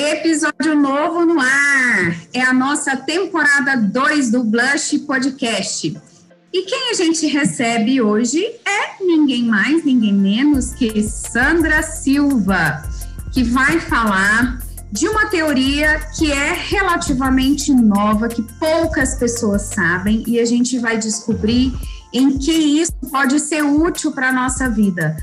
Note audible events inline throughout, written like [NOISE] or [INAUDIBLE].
Episódio novo no ar. É a nossa temporada 2 do Blush Podcast. E quem a gente recebe hoje é ninguém mais, ninguém menos que Sandra Silva, que vai falar de uma teoria que é relativamente nova, que poucas pessoas sabem, e a gente vai descobrir em que isso pode ser útil para a nossa vida.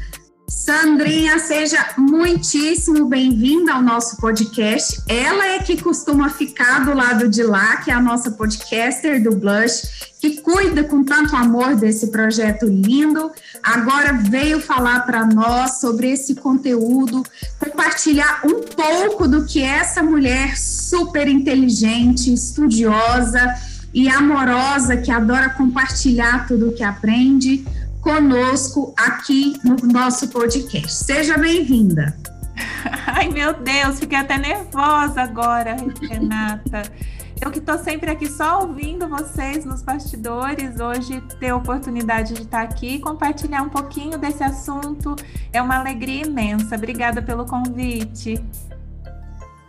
Sandrinha, seja muitíssimo bem-vinda ao nosso podcast. Ela é que costuma ficar do lado de lá, que é a nossa podcaster do Blush, que cuida com tanto amor desse projeto lindo. Agora veio falar para nós sobre esse conteúdo, compartilhar um pouco do que essa mulher super inteligente, estudiosa e amorosa, que adora compartilhar tudo o que aprende conosco aqui no nosso podcast. Seja bem-vinda. [LAUGHS] Ai, meu Deus, fiquei até nervosa agora, Renata. Eu que estou sempre aqui só ouvindo vocês nos bastidores, hoje ter a oportunidade de estar aqui e compartilhar um pouquinho desse assunto é uma alegria imensa. Obrigada pelo convite.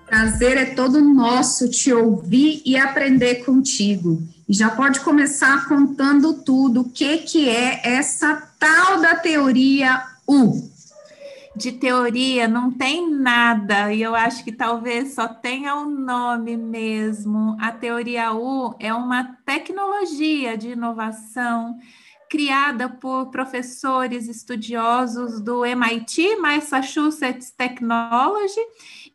Prazer é todo nosso te ouvir e aprender contigo. E já pode começar contando tudo, o que, que é essa tal da teoria U. De teoria não tem nada, e eu acho que talvez só tenha o um nome mesmo. A teoria U é uma tecnologia de inovação criada por professores estudiosos do MIT, Massachusetts Technology,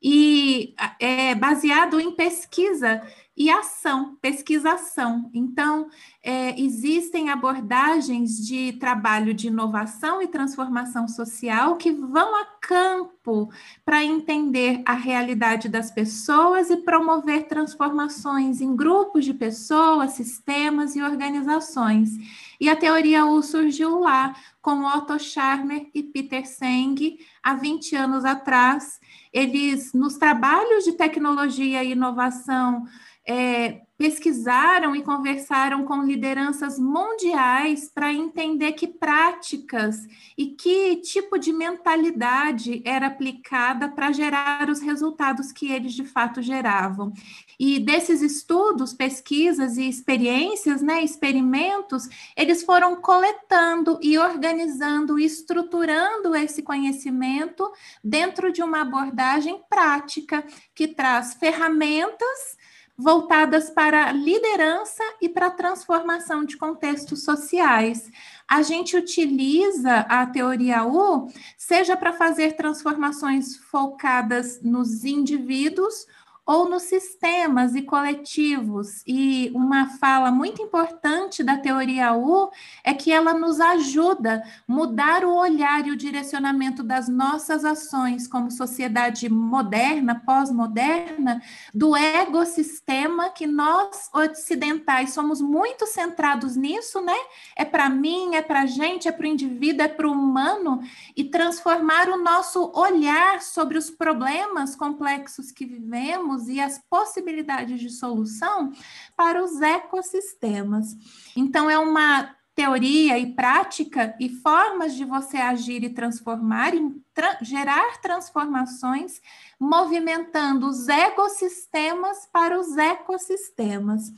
e é baseado em pesquisa e ação, pesquisação. Então, é, existem abordagens de trabalho de inovação e transformação social que vão a campo para entender a realidade das pessoas e promover transformações em grupos de pessoas, sistemas e organizações. E a teoria U surgiu lá, com Otto Scharmer e Peter Senge, há 20 anos atrás. Eles, nos trabalhos de tecnologia e inovação, é, pesquisaram e conversaram com lideranças mundiais para entender que práticas e que tipo de mentalidade era aplicada para gerar os resultados que eles de fato geravam. E desses estudos, pesquisas e experiências, né, experimentos, eles foram coletando e organizando, estruturando esse conhecimento dentro de uma abordagem prática que traz ferramentas voltadas para liderança e para transformação de contextos sociais. A gente utiliza a teoria U, seja para fazer transformações focadas nos indivíduos ou nos sistemas e coletivos. E uma fala muito importante da teoria U é que ela nos ajuda a mudar o olhar e o direcionamento das nossas ações como sociedade moderna, pós-moderna, do ecossistema que nós ocidentais somos muito centrados nisso, né? É para mim, é para a gente, é para o indivíduo, é para o humano, e transformar o nosso olhar sobre os problemas complexos que vivemos e as possibilidades de solução para os ecossistemas. Então, é uma teoria e prática e formas de você agir e transformar, e tra gerar transformações, movimentando os ecossistemas para os ecossistemas.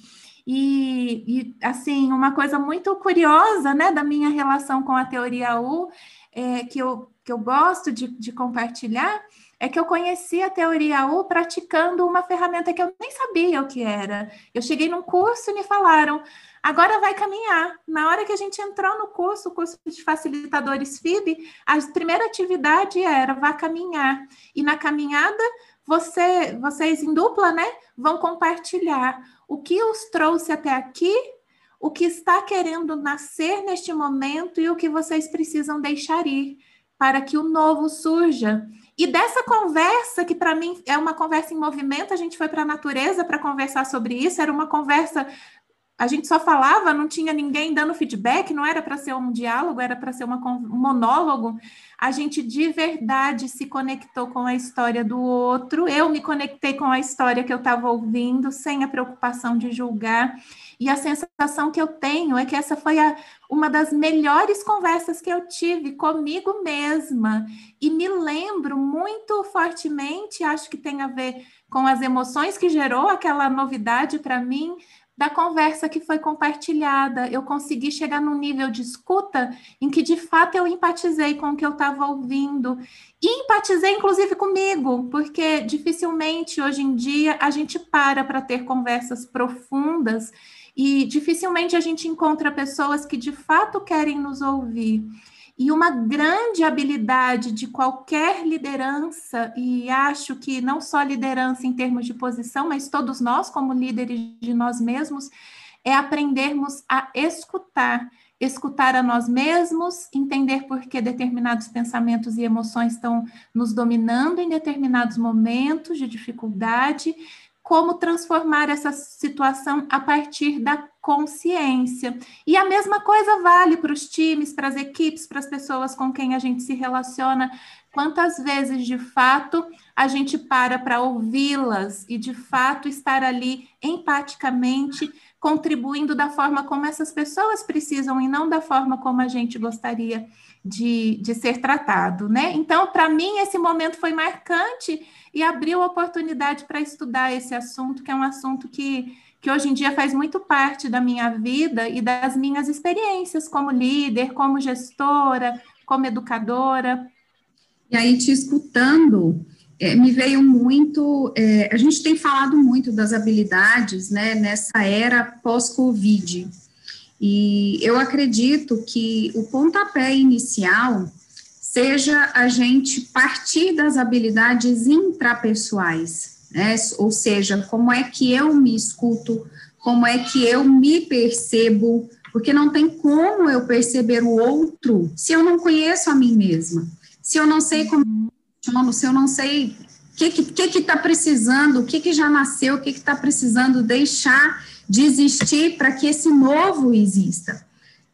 E, e, assim, uma coisa muito curiosa né, da minha relação com a teoria U, é, que, eu, que eu gosto de, de compartilhar, é que eu conheci a teoria U praticando uma ferramenta que eu nem sabia o que era. Eu cheguei num curso e me falaram, agora vai caminhar. Na hora que a gente entrou no curso, o curso de facilitadores FIB, a primeira atividade era vá caminhar. E na caminhada, você, vocês em dupla, né, vão compartilhar o que os trouxe até aqui, o que está querendo nascer neste momento e o que vocês precisam deixar ir para que o novo surja. E dessa conversa, que para mim é uma conversa em movimento, a gente foi para a natureza para conversar sobre isso, era uma conversa a gente só falava, não tinha ninguém dando feedback, não era para ser um diálogo, era para ser uma, um monólogo. A gente de verdade se conectou com a história do outro. Eu me conectei com a história que eu estava ouvindo, sem a preocupação de julgar. E a sensação que eu tenho é que essa foi a, uma das melhores conversas que eu tive comigo mesma. E me lembro muito fortemente, acho que tem a ver com as emoções que gerou aquela novidade para mim, da conversa que foi compartilhada. Eu consegui chegar num nível de escuta em que, de fato, eu empatizei com o que eu estava ouvindo. E empatizei, inclusive, comigo, porque dificilmente hoje em dia a gente para para ter conversas profundas e dificilmente a gente encontra pessoas que de fato querem nos ouvir. E uma grande habilidade de qualquer liderança, e acho que não só liderança em termos de posição, mas todos nós, como líderes de nós mesmos, é aprendermos a escutar. Escutar a nós mesmos, entender por que determinados pensamentos e emoções estão nos dominando em determinados momentos de dificuldade como transformar essa situação a partir da consciência. E a mesma coisa vale para os times, para as equipes, para as pessoas com quem a gente se relaciona. Quantas vezes, de fato, a gente para para ouvi-las e, de fato, estar ali empaticamente contribuindo da forma como essas pessoas precisam e não da forma como a gente gostaria de, de ser tratado, né? Então, para mim, esse momento foi marcante e abriu oportunidade para estudar esse assunto, que é um assunto que, que hoje em dia faz muito parte da minha vida e das minhas experiências como líder, como gestora, como educadora. E aí, te escutando, é, me veio muito. É, a gente tem falado muito das habilidades né, nessa era pós-Covid. E eu acredito que o pontapé inicial seja a gente partir das habilidades intrapessoais, né? ou seja, como é que eu me escuto, como é que eu me percebo, porque não tem como eu perceber o outro se eu não conheço a mim mesma, se eu não sei como se eu não sei o que que que está precisando, o que que já nasceu, o que que está precisando deixar de existir para que esse novo exista.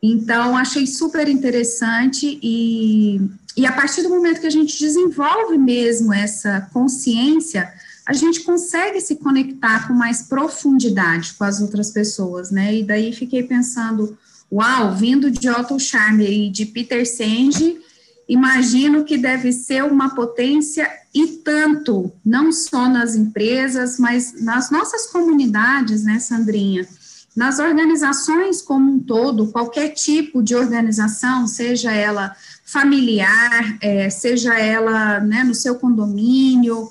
Então, achei super interessante e, e a partir do momento que a gente desenvolve mesmo essa consciência, a gente consegue se conectar com mais profundidade com as outras pessoas, né? E daí fiquei pensando, uau, vindo de Otto Scharmer e de Peter Senge, imagino que deve ser uma potência e tanto, não só nas empresas, mas nas nossas comunidades, né, Sandrinha? Nas organizações como um todo, qualquer tipo de organização, seja ela familiar, é, seja ela né, no seu condomínio,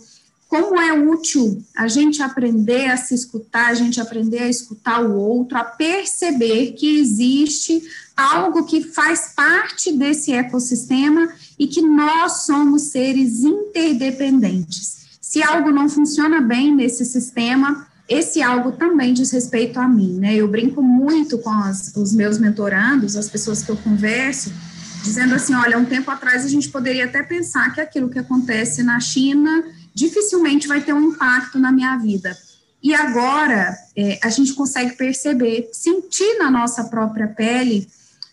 como é útil a gente aprender a se escutar, a gente aprender a escutar o outro, a perceber que existe algo que faz parte desse ecossistema e que nós somos seres interdependentes. Se algo não funciona bem nesse sistema, esse algo também diz respeito a mim, né? Eu brinco muito com as, os meus mentorandos, as pessoas que eu converso, dizendo assim: olha, um tempo atrás a gente poderia até pensar que aquilo que acontece na China dificilmente vai ter um impacto na minha vida. E agora é, a gente consegue perceber, sentir na nossa própria pele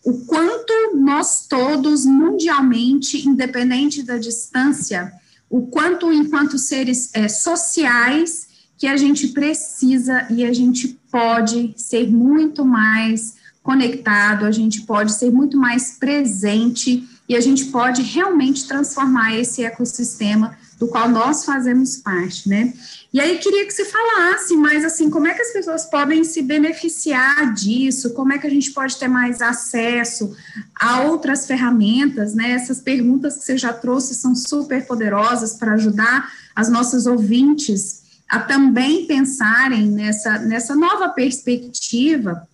o quanto nós todos, mundialmente, independente da distância, o quanto, enquanto seres é, sociais, que a gente precisa e a gente pode ser muito mais conectado, a gente pode ser muito mais presente e a gente pode realmente transformar esse ecossistema do qual nós fazemos parte, né? E aí queria que você falasse mais assim, como é que as pessoas podem se beneficiar disso? Como é que a gente pode ter mais acesso a outras ferramentas, né? Essas perguntas que você já trouxe são super poderosas para ajudar as nossas ouvintes a também pensarem nessa, nessa nova perspectiva,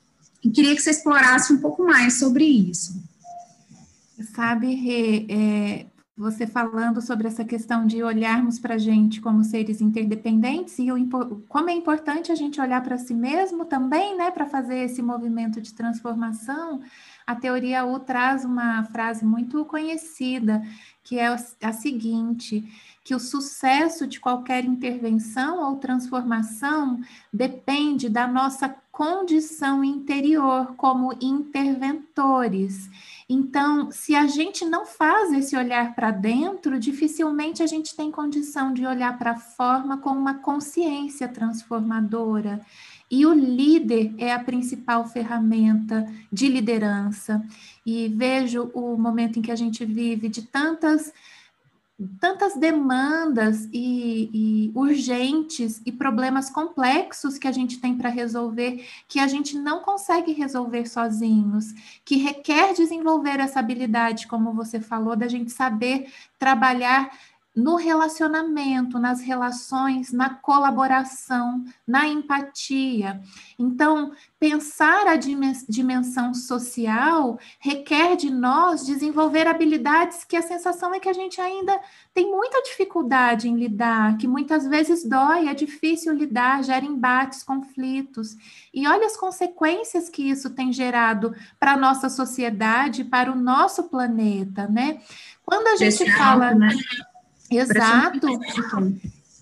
e queria que você explorasse um pouco mais sobre isso. Rê, é, você falando sobre essa questão de olharmos para a gente como seres interdependentes e o, como é importante a gente olhar para si mesmo também, né, para fazer esse movimento de transformação. a teoria U traz uma frase muito conhecida, que é a seguinte: que o sucesso de qualquer intervenção ou transformação depende da nossa condição interior como interventores. Então, se a gente não faz esse olhar para dentro, dificilmente a gente tem condição de olhar para a forma com uma consciência transformadora. E o líder é a principal ferramenta de liderança. E vejo o momento em que a gente vive de tantas tantas demandas e, e, urgentes e problemas complexos que a gente tem para resolver que a gente não consegue resolver sozinhos, que requer desenvolver essa habilidade, como você falou, da gente saber trabalhar no relacionamento, nas relações, na colaboração, na empatia. Então, pensar a dimensão social requer de nós desenvolver habilidades que a sensação é que a gente ainda tem muita dificuldade em lidar, que muitas vezes dói, é difícil lidar, gera embates, conflitos. E olha as consequências que isso tem gerado para a nossa sociedade, para o nosso planeta, né? Quando a gente fala. né? Exato.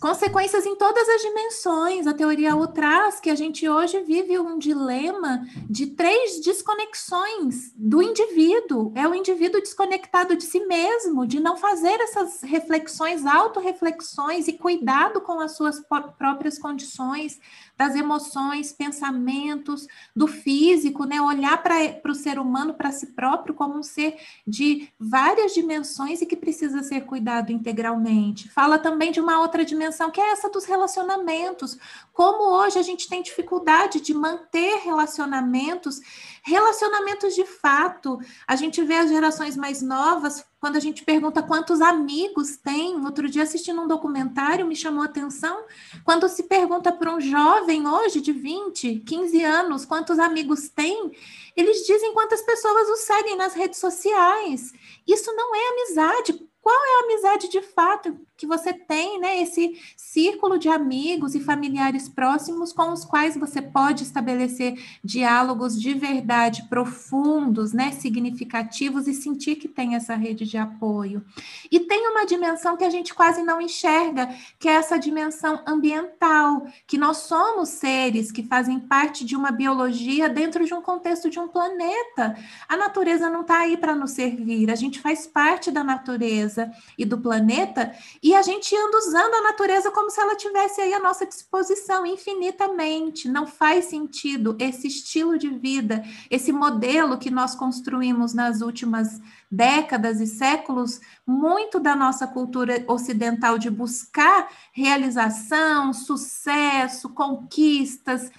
Consequências em todas as dimensões. A teoria U traz que a gente hoje vive um dilema de três desconexões do indivíduo. É o indivíduo desconectado de si mesmo, de não fazer essas reflexões, autorreflexões e cuidado com as suas próprias condições, das emoções, pensamentos, do físico, né? Olhar para o ser humano, para si próprio, como um ser de várias dimensões e que precisa ser cuidado integralmente. Fala também de uma outra dimensão, que é essa dos relacionamentos. Como hoje a gente tem dificuldade de manter relacionamentos, relacionamentos de fato. A gente vê as gerações mais novas quando a gente pergunta quantos amigos tem, outro dia assistindo um documentário me chamou a atenção, quando se pergunta para um jovem hoje de 20, 15 anos, quantos amigos tem, eles dizem quantas pessoas o seguem nas redes sociais. Isso não é amizade. Qual é a amizade de fato que você tem, né? Esse círculo de amigos e familiares próximos com os quais você pode estabelecer diálogos de verdade profundos, né? Significativos e sentir que tem essa rede de apoio. E tem uma dimensão que a gente quase não enxerga, que é essa dimensão ambiental, que nós somos seres que fazem parte de uma biologia dentro de um contexto de um planeta. A natureza não está aí para nos servir, a gente faz parte da natureza e do planeta e a gente anda usando a natureza como se ela tivesse aí à nossa disposição infinitamente. Não faz sentido esse estilo de vida, esse modelo que nós construímos nas últimas décadas e séculos, muito da nossa cultura ocidental de buscar realização, sucesso, conquistas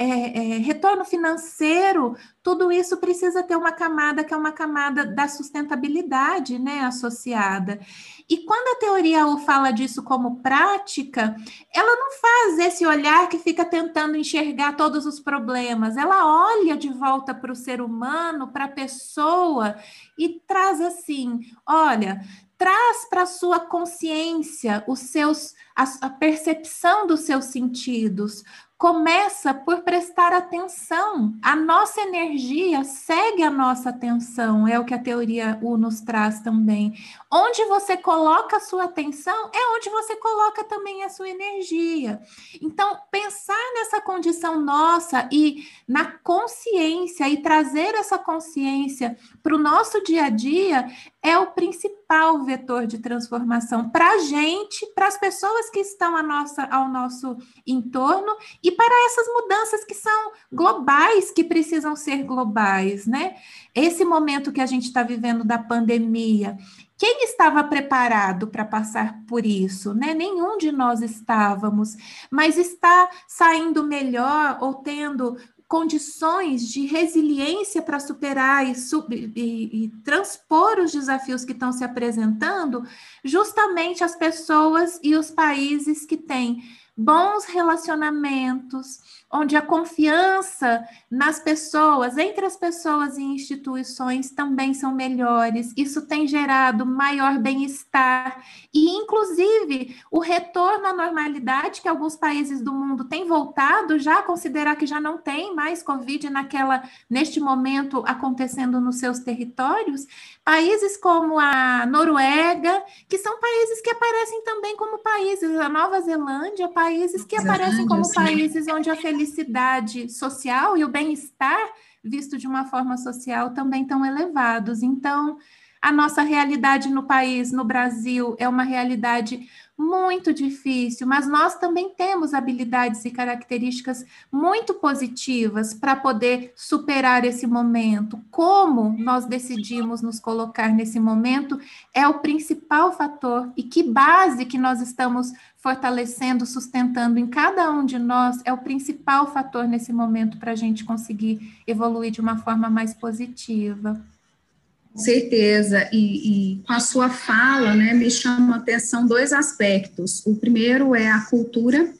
é, é, retorno financeiro, tudo isso precisa ter uma camada que é uma camada da sustentabilidade né, associada. E quando a teoria U fala disso como prática, ela não faz esse olhar que fica tentando enxergar todos os problemas, ela olha de volta para o ser humano, para a pessoa, e traz assim: olha, traz para a sua consciência os seus a, percepção dos seus sentidos, começa por prestar atenção. A nossa energia segue a nossa atenção, é o que a teoria U nos traz também. Onde você coloca a sua atenção é onde você coloca também a sua energia. Então, pensar nessa condição nossa e na consciência e trazer essa consciência para o nosso dia a dia é o principal vetor de transformação para a gente, para as pessoas que estão nossa, ao nosso entorno e para essas mudanças que são globais, que precisam ser globais, né? Esse momento que a gente está vivendo da pandemia, quem estava preparado para passar por isso? Né? Nenhum de nós estávamos, mas está saindo melhor ou tendo condições de resiliência para superar e, sub, e, e, transpor os desafios que estão se apresentando, justamente as pessoas e os países que têm bons relacionamentos, onde a confiança nas pessoas, entre as pessoas e instituições também são melhores. Isso tem gerado maior bem-estar e, inclusive, o retorno à normalidade que alguns países do mundo têm voltado já a considerar que já não tem mais Covid naquela neste momento acontecendo nos seus territórios, países como a Noruega, que são países que aparecem também como países, a Nova Zelândia, países que aparecem como países onde a felicidade social e o bem-estar visto de uma forma social também estão elevados. Então, a nossa realidade no país, no Brasil, é uma realidade muito difícil, mas nós também temos habilidades e características muito positivas para poder superar esse momento. Como nós decidimos nos colocar nesse momento é o principal fator e que base que nós estamos fortalecendo, sustentando em cada um de nós é o principal fator nesse momento para a gente conseguir evoluir de uma forma mais positiva. Certeza, e, e, com a sua fala, né, me chama a atenção dois aspectos. O primeiro é a cultura,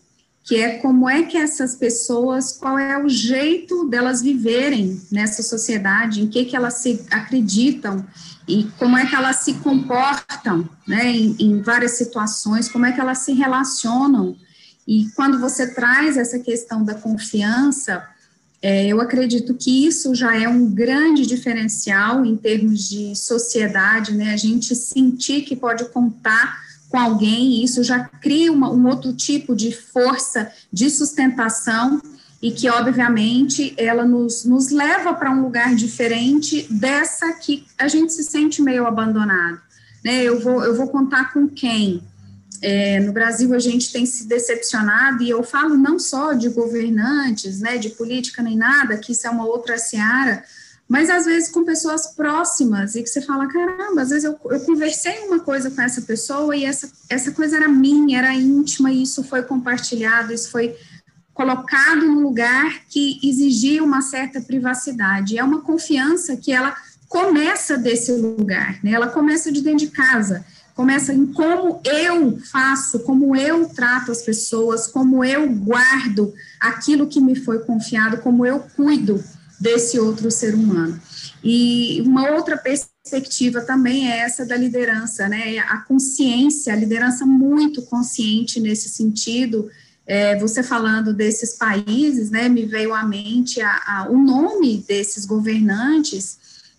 que é como é que essas pessoas, qual é o jeito delas viverem nessa sociedade, em que que elas se acreditam e como é que elas se comportam, né, em, em várias situações, como é que elas se relacionam. E quando você traz essa questão da confiança, é, eu acredito que isso já é um grande diferencial em termos de sociedade, né? A gente sentir que pode contar com alguém, isso já cria uma, um outro tipo de força de sustentação e que, obviamente, ela nos, nos leva para um lugar diferente dessa que a gente se sente meio abandonado. Né? Eu, vou, eu vou contar com quem? É, no Brasil a gente tem se decepcionado, e eu falo não só de governantes, né, de política nem nada, que isso é uma outra seara, mas às vezes com pessoas próximas, e que você fala, caramba, às vezes eu, eu conversei uma coisa com essa pessoa, e essa, essa coisa era minha, era íntima, e isso foi compartilhado, isso foi colocado num lugar que exigia uma certa privacidade, é uma confiança que ela começa desse lugar, né, ela começa de dentro de casa, começa em como eu faço, como eu trato as pessoas, como eu guardo aquilo que me foi confiado, como eu cuido desse outro ser humano. E uma outra perspectiva também é essa da liderança, né? A consciência, a liderança muito consciente nesse sentido. É, você falando desses países, né? Me veio à mente a, a, o nome desses governantes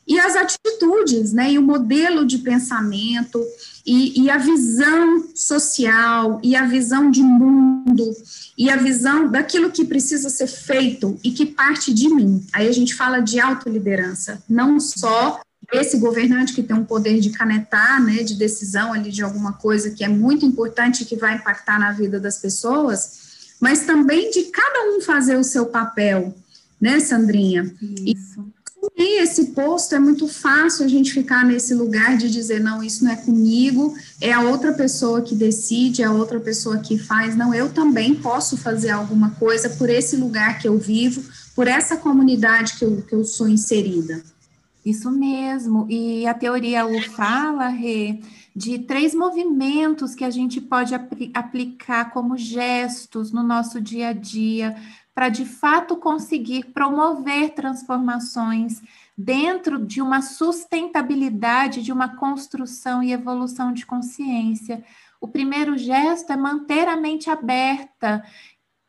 e as atitudes, né? E o modelo de pensamento e, e, a visão social, e a visão de mundo, e a visão daquilo que precisa ser feito e que parte de mim. Aí a gente fala de autoliderança, não só esse governante que tem um poder de canetar, né, de decisão ali de alguma coisa que é muito importante que vai impactar na vida das pessoas, mas também de cada um fazer o seu papel, né, Sandrinha? Isso. E assumir esse posto, é muito fácil a gente ficar nesse lugar de dizer, não, isso não é comigo, é a outra pessoa que decide, é a outra pessoa que faz. Não, eu também posso fazer alguma coisa por esse lugar que eu vivo, por essa comunidade que eu, que eu sou inserida. Isso mesmo. E a teoria U fala, Rê, de três movimentos que a gente pode apl aplicar como gestos no nosso dia a dia para de fato conseguir promover transformações dentro de uma sustentabilidade, de uma construção e evolução de consciência. O primeiro gesto é manter a mente aberta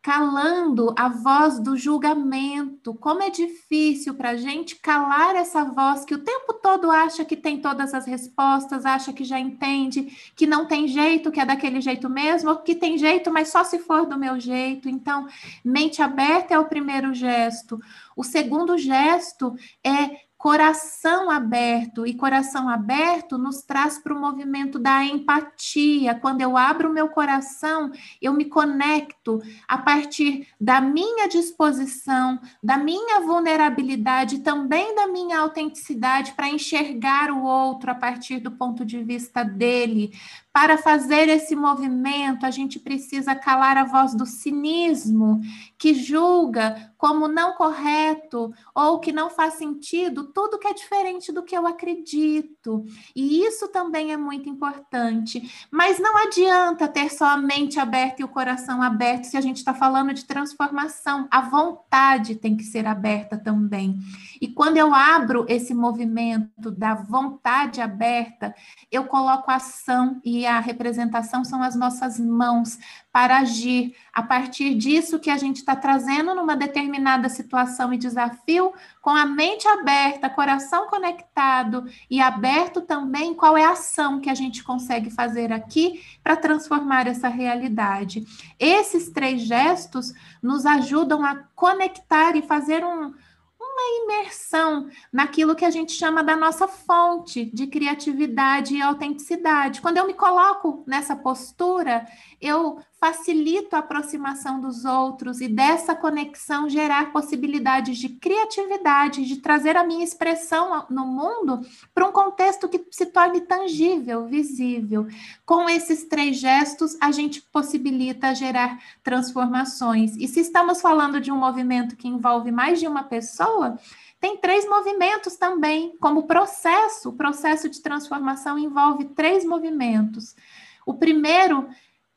calando a voz do julgamento. Como é difícil para a gente calar essa voz que o tempo todo acha que tem todas as respostas, acha que já entende, que não tem jeito, que é daquele jeito mesmo, ou que tem jeito, mas só se for do meu jeito. Então, mente aberta é o primeiro gesto. O segundo gesto é coração aberto, e coração aberto nos traz para o movimento da empatia. Quando eu abro o meu coração, eu me conecto a partir da minha disposição, da minha vulnerabilidade, também da minha autenticidade para enxergar o outro a partir do ponto de vista dele, Para fazer esse movimento, a gente precisa calar a voz do cinismo, que julga como não correto ou que não faz sentido tudo que é diferente do que eu acredito. E isso também é muito importante. Mas não adianta ter só a mente aberta e o coração aberto se a gente está falando de transformação. A vontade tem que ser aberta também. E quando eu abro esse movimento da vontade aberta, eu coloco ação e a representação são as nossas mãos para agir a partir disso que a gente está trazendo numa determinada situação e desafio, com a mente aberta, coração conectado e aberto também qual é a ação que a gente consegue fazer aqui para transformar essa realidade. Esses três gestos nos ajudam a conectar e fazer um uma imersão naquilo que a gente chama da nossa fonte de criatividade e autenticidade. Quando eu me coloco nessa postura, eu facilito a aproximação dos outros e dessa conexão gerar possibilidades de criatividade, de trazer a minha expressão no mundo para um contexto que se torne tangível, visível. Com esses três gestos, a gente possibilita gerar transformações. E se estamos falando de um movimento que envolve mais de uma pessoa, tem três movimentos também, como processo. O processo de transformação envolve três movimentos. O primeiro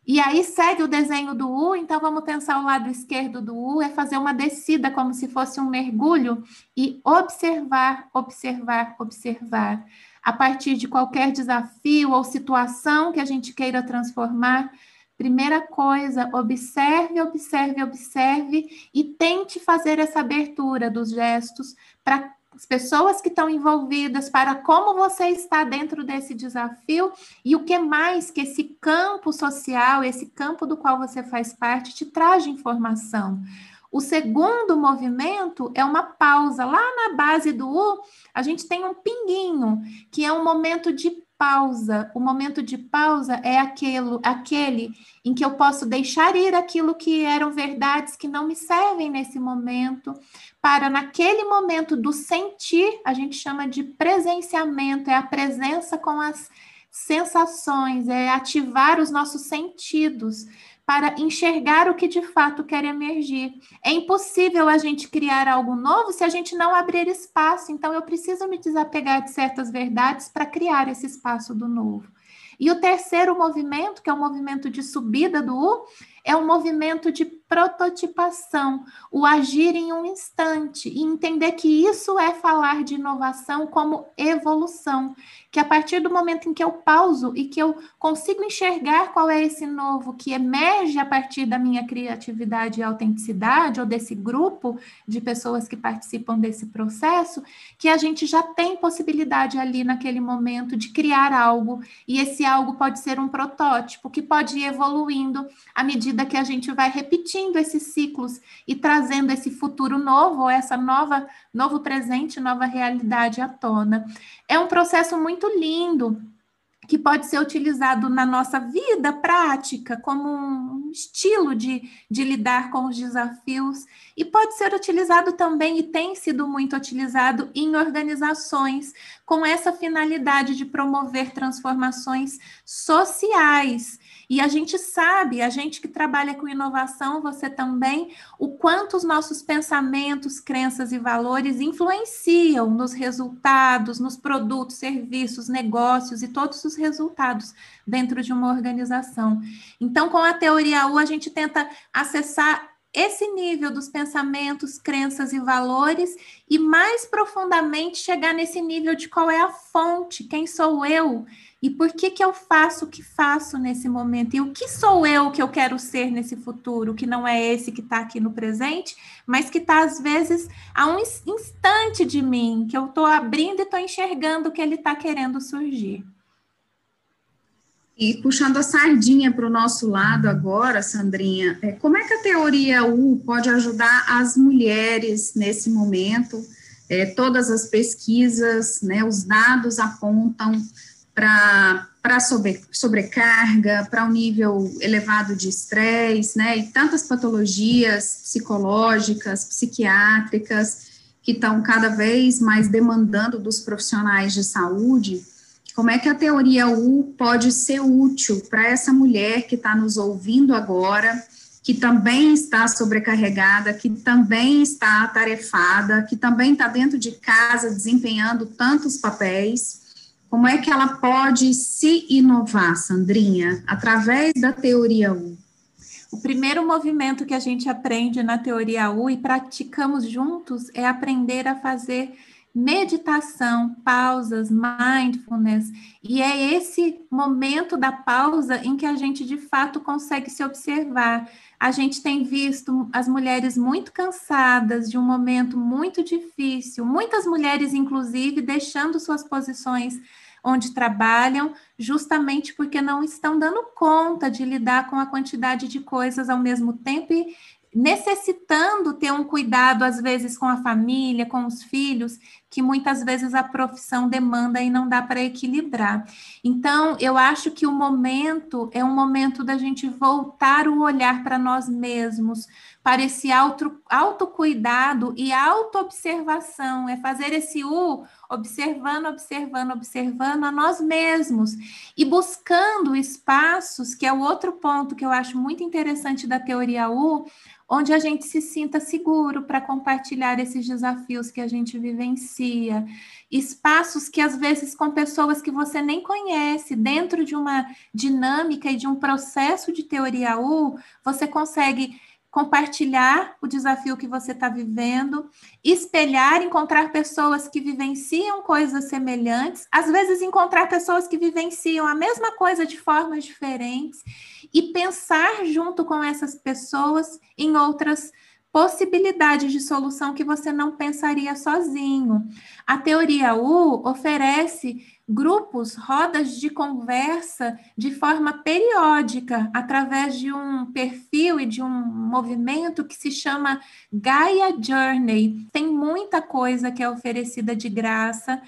e aí segue o desenho do U, então vamos pensar o lado esquerdo do U, é fazer uma descida como se fosse um mergulho e observar, observar, observar. A partir de qualquer desafio ou situação que a gente queira transformar, primeira coisa, observe, observe, observe e tente fazer essa abertura dos gestos para as pessoas que estão envolvidas, para como você está dentro desse desafio e o que mais que esse campo social, esse campo do qual você faz parte, te traz de informação. O segundo movimento é uma pausa. Lá na base do U, a gente tem um pinguinho, que é um momento de pausa. O momento de pausa é aquele, aquele em que eu posso deixar ir aquilo que eram verdades que não me servem nesse momento, para naquele momento do sentir, a gente chama de presenciamento, é a presença com as sensações, é ativar os nossos sentidos para enxergar o que de fato quer emergir. É impossível a gente criar algo novo se a gente não abrir espaço. Então, eu preciso me desapegar de certas verdades para criar esse espaço do novo. E o terceiro movimento, que é o movimento de subida do U, é um movimento de prototipação, o agir em um instante e entender que isso é falar de inovação como evolução, que a partir do momento em que eu pauso e que eu consigo enxergar qual é esse novo que emerge a partir da minha criatividade e autenticidade ou desse grupo de pessoas que participam desse processo, que a gente já tem possibilidade ali naquele momento de criar algo. E esse algo pode ser um protótipo que pode ir evoluindo à medida que a gente vai repetindo repetindo esses ciclos e trazendo esse futuro novo, essa nova, novo presente, nova realidade à tona. É um processo muito lindo que pode ser utilizado na nossa vida prática como um estilo de, de lidar com os desafios e pode ser utilizado também e tem sido muito utilizado em organizações com essa finalidade de promover transformações sociais e a gente sabe, a gente que trabalha com inovação, você também, o quanto os nossos pensamentos, crenças e valores influenciam nos resultados, nos produtos, serviços, negócios e todos os resultados dentro de uma organização. Então, com a teoria U, a gente tenta acessar esse nível dos pensamentos, crenças e valores e mais profundamente chegar nesse nível de qual é a fonte, quem sou eu e por que que eu faço o que faço nesse momento e o que sou eu que eu quero ser nesse futuro, que não é esse que está aqui no presente, mas que está às vezes a um instante de mim, que eu estou abrindo e estou enxergando que ele está querendo surgir. E puxando a sardinha para o nosso lado agora, Sandrinha, é, como é que a teoria U pode ajudar as mulheres nesse momento? É, todas as pesquisas, né, os dados apontam para sobre, sobrecarga, para um nível elevado de estresse, né, e tantas patologias psicológicas, psiquiátricas, que estão cada vez mais demandando dos profissionais de saúde como é que a teoria U pode ser útil para essa mulher que está nos ouvindo agora, que também está sobrecarregada, que também está atarefada, que também está dentro de casa desempenhando tantos papéis. Como é que ela pode se inovar, Sandrinha, através da teoria U? O primeiro movimento que a gente aprende na teoria U e praticamos juntos é aprender a fazer meditação, pausas, mindfulness, e é esse momento da pausa em que a gente de fato consegue se observar. A gente tem visto as mulheres muito cansadas de um momento muito difícil, muitas mulheres, inclusive, deixando suas posições onde trabalham, justamente porque não estão dando conta de lidar com a quantidade de coisas ao mesmo tempo e necessitando ter um cuidado, às vezes, com a família, com os filhos, que muitas vezes a profissão demanda e não dá para equilibrar. Então, eu acho que o momento é um momento da gente voltar o olhar para nós mesmos, para esse auto, autocuidado e autoobservação, é fazer esse U, observando, observando, observando a nós mesmos e buscando espaços, que é o outro ponto que eu acho muito interessante da teoria U, onde a gente se sinta seguro para compartilhar esses desafios que a gente vivencia, espaços que às vezes com pessoas que você nem conhece, dentro de uma dinâmica e de um processo de teoria U, você consegue compartilhar o desafio que você está vivendo, espelhar, encontrar pessoas que vivenciam coisas semelhantes, às vezes encontrar pessoas que vivenciam a mesma coisa de formas diferentes e pensar junto com essas pessoas em outras possibilidades de solução que você não pensaria sozinho. A teoria U oferece grupos, rodas de conversa de forma periódica, através de um perfil e de um movimento que se chama Gaia Journey. Tem muita coisa que é oferecida de graça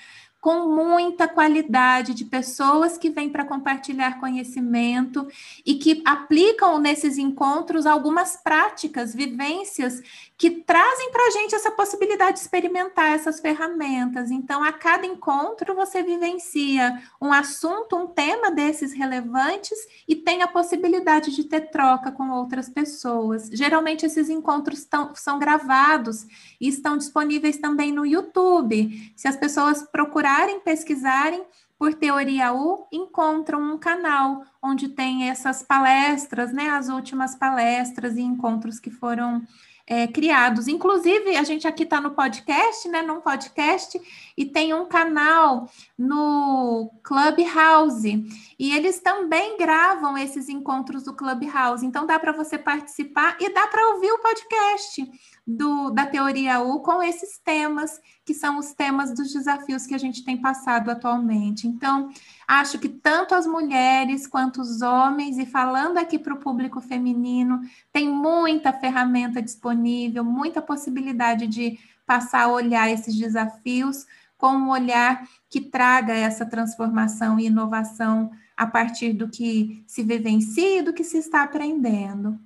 com muita qualidade de pessoas que vêm para compartilhar conhecimento e que aplicam nesses encontros algumas práticas, vivências que trazem para a gente essa possibilidade de experimentar essas ferramentas. Então, a cada encontro, você vivencia um assunto, um tema desses relevantes e tem a possibilidade de ter troca com outras pessoas. Geralmente, esses encontros tão, são gravados e estão disponíveis também no YouTube. Se as pessoas procurarem, pesquisarem, por Teoria U, encontram um canal onde tem essas palestras, né, as últimas palestras e encontros que foram é, criados. Inclusive, a gente aqui está no podcast, né? Num podcast, e tem um canal no Clubhouse. E eles também gravam esses encontros do Clubhouse. Então, dá para você participar e dá para ouvir o podcast do, da Teoria U com esses temas, que são os temas dos desafios que a gente tem passado atualmente. Então, acho que tanto as mulheres quanto os homens, e falando aqui para o público feminino, tem muita ferramenta disponível, muita possibilidade de passar a olhar esses desafios com um olhar que traga essa transformação e inovação a partir do que se vivencia e do que se está aprendendo.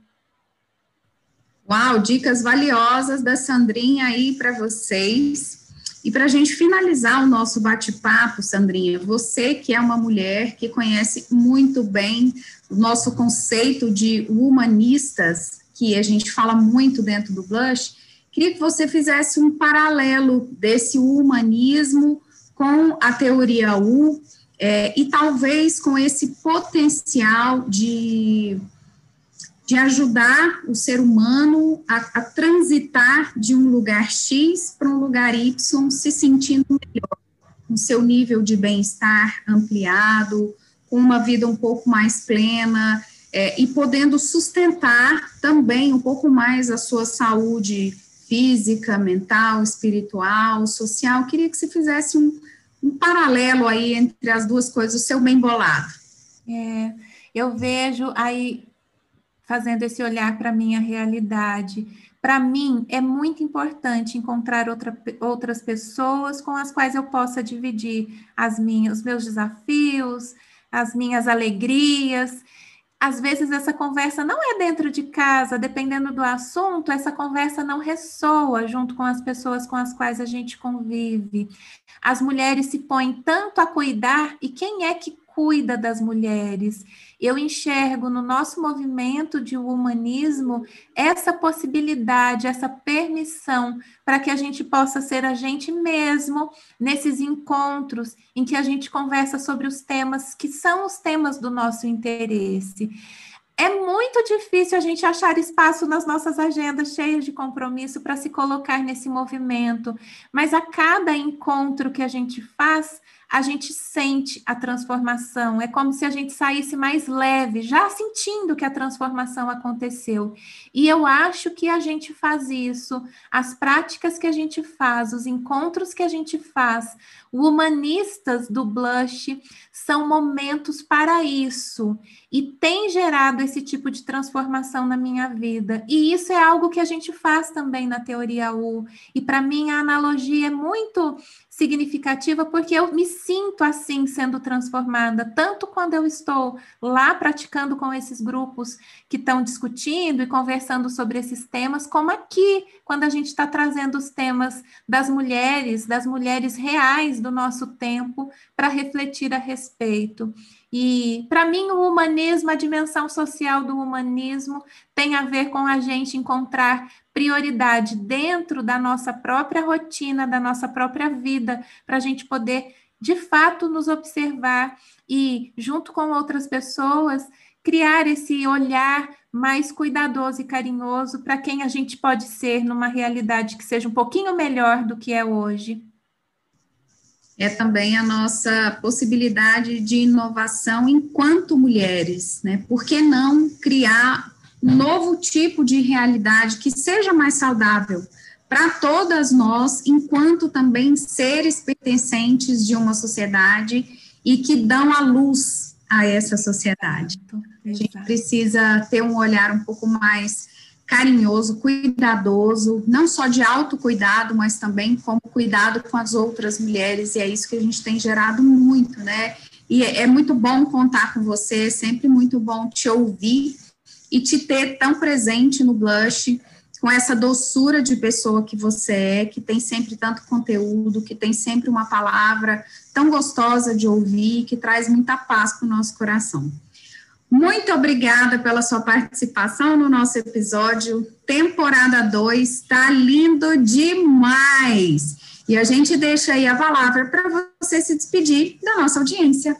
Uau, dicas valiosas da Sandrinha aí para vocês. E para a gente finalizar o nosso bate-papo, Sandrinha, você que é uma mulher que conhece muito bem o nosso conceito de humanistas, que a gente fala muito dentro do Blush, queria que você fizesse um paralelo desse humanismo com a teoria U é, e talvez com esse potencial de de ajudar o ser humano a, a transitar de um lugar X para um lugar Y, se sentindo melhor, com seu nível de bem-estar ampliado, com uma vida um pouco mais plena é, e podendo sustentar também um pouco mais a sua saúde física, mental, espiritual, social. Queria que você fizesse um, um paralelo aí entre as duas coisas, o seu bem bolado. É, eu vejo aí fazendo esse olhar para a minha realidade. Para mim, é muito importante encontrar outra, outras pessoas com as quais eu possa dividir as minhas, os meus desafios, as minhas alegrias. às vezes essa conversa não é dentro de casa, dependendo do assunto, essa conversa não ressoa junto com as pessoas com as quais a gente convive. As mulheres se põem tanto a cuidar, e quem é que cuida das mulheres? Eu enxergo no nosso movimento de humanismo essa possibilidade, essa permissão para que a gente possa ser a gente mesmo nesses encontros em que a gente conversa sobre os temas que são os temas do nosso interesse. É muito difícil a gente achar espaço nas nossas agendas cheias de compromisso para se colocar nesse movimento, mas a cada encontro que a gente faz, a gente sente a transformação. É como se a gente saísse mais leve, já sentindo que a transformação aconteceu. E eu acho que a gente faz isso, as práticas que a gente faz, os encontros que a gente faz, o humanistas do blush são momentos para isso e tem gerado esse tipo de transformação na minha vida. E isso é algo que a gente faz também na teoria U. E para mim a analogia é muito significativa porque eu me sinto assim sendo transformada, tanto quando eu estou lá praticando com esses grupos que estão discutindo e conversando sobre esses temas, como aqui, quando a gente está trazendo os temas das mulheres, das mulheres reais do nosso tempo, para refletir a respeito. E, para mim, o humanismo, a dimensão social do humanismo, tem a ver com a gente encontrar prioridade dentro da nossa própria rotina, da nossa própria vida, para a gente poder, de fato, nos observar e, junto com outras pessoas, criar esse olhar mais cuidadoso e carinhoso para quem a gente pode ser numa realidade que seja um pouquinho melhor do que é hoje é também a nossa possibilidade de inovação enquanto mulheres, né? Por que não criar novo tipo de realidade que seja mais saudável para todas nós, enquanto também seres pertencentes de uma sociedade e que dão a luz a essa sociedade. A gente precisa ter um olhar um pouco mais carinhoso, cuidadoso, não só de autocuidado, mas também como cuidado com as outras mulheres, e é isso que a gente tem gerado muito, né? E é, é muito bom contar com você, é sempre muito bom te ouvir e te ter tão presente no Blush, com essa doçura de pessoa que você é, que tem sempre tanto conteúdo, que tem sempre uma palavra tão gostosa de ouvir, que traz muita paz para o nosso coração. Muito obrigada pela sua participação no nosso episódio. Temporada 2 está lindo demais. E a gente deixa aí a palavra para você se despedir da nossa audiência.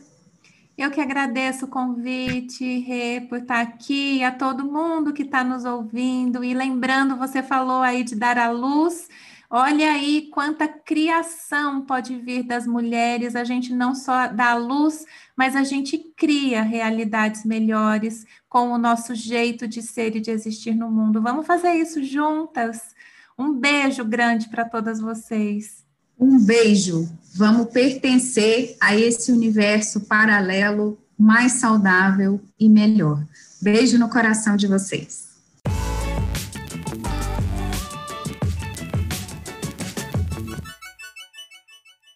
Eu que agradeço o convite, Rê, por estar aqui, a todo mundo que está nos ouvindo. E lembrando, você falou aí de dar a luz. Olha aí quanta criação pode vir das mulheres. A gente não só dá a luz, mas a gente cria realidades melhores com o nosso jeito de ser e de existir no mundo. Vamos fazer isso juntas. Um beijo grande para todas vocês. Um beijo. Vamos pertencer a esse universo paralelo mais saudável e melhor. Beijo no coração de vocês.